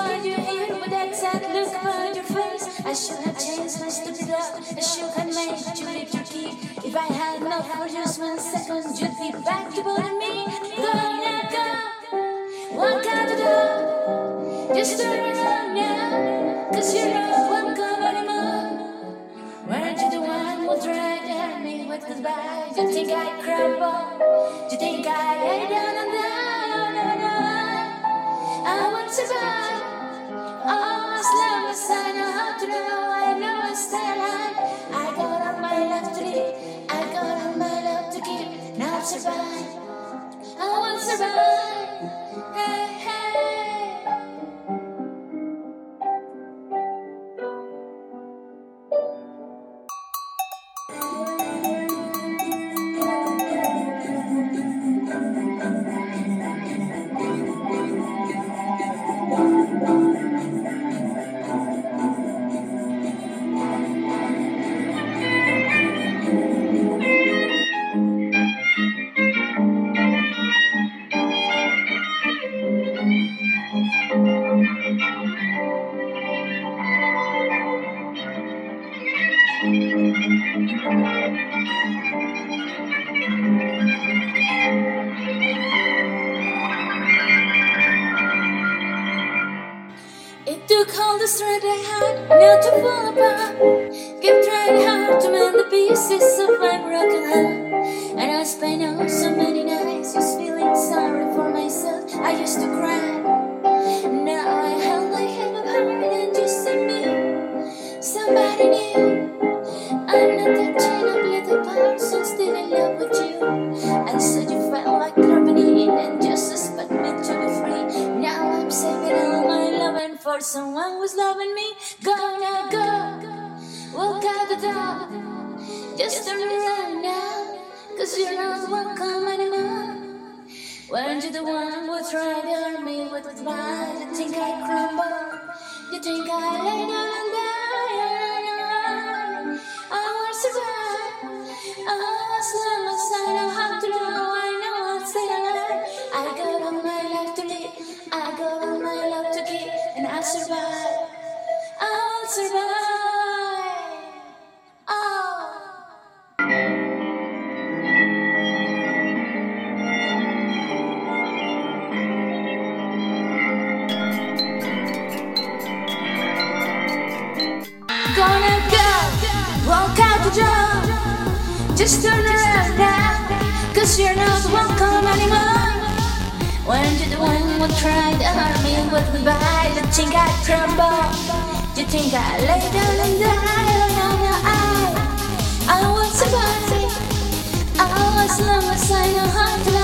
find you here with that sad look on your face. I should have changed my stupid love. I should have made you leave your key. If I had not for just one second, you'd be back to bother me. Go now, go. Walk out the door. Just turn around now. Cause you're not welcome anymore. Weren't you the one who tried to hurt me with goodbye? You think I crumble? You think I lay down and die? I won't survive. I'll survive. I won't survive. Hey, hey. It I had not to fall apart. Kept trying hard to mend the pieces of my broken heart. And I spent oh so many nights just feeling sorry for myself. I used to cry. Now I held my head up high and just see me. Somebody new. For someone who's loving me. Gonna go, walk out the door. Just turn around now, cause you're not welcome anymore. Weren't you the one who tried to hurt me with goodbye? You think I crumble? You think I lay down and die? I won't survive. Oh, as long as I know how to know, I know I'll stay alive. I got all my life to live, I got all I'll survive. I'll survive. Gonna go, walk out the door. Just turn around you're not welcome anymore. When you the one who tried to hurt me with goodbye, think I tremble? You think I lay down and die oh, on your eye? I want somebody, I want someone, I know how to